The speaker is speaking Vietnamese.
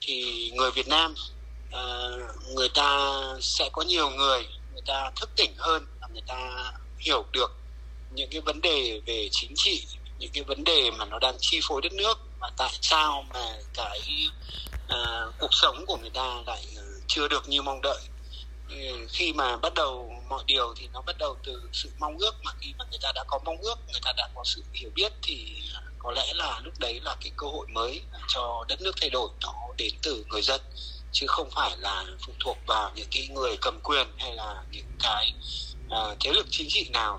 thì người Việt Nam uh, người ta sẽ có nhiều người người ta thức tỉnh hơn và người ta hiểu được những cái vấn đề về chính trị những cái vấn đề mà nó đang chi phối đất nước và tại sao mà cái uh, cuộc sống của người ta lại chưa được như mong đợi. Ừ, khi mà bắt đầu mọi điều thì nó bắt đầu từ sự mong ước mà khi mà người ta đã có mong ước người ta đã có sự hiểu biết thì có lẽ là lúc đấy là cái cơ hội mới cho đất nước thay đổi nó đến từ người dân chứ không phải là phụ thuộc vào những cái người cầm quyền hay là những cái uh, thế lực chính trị nào.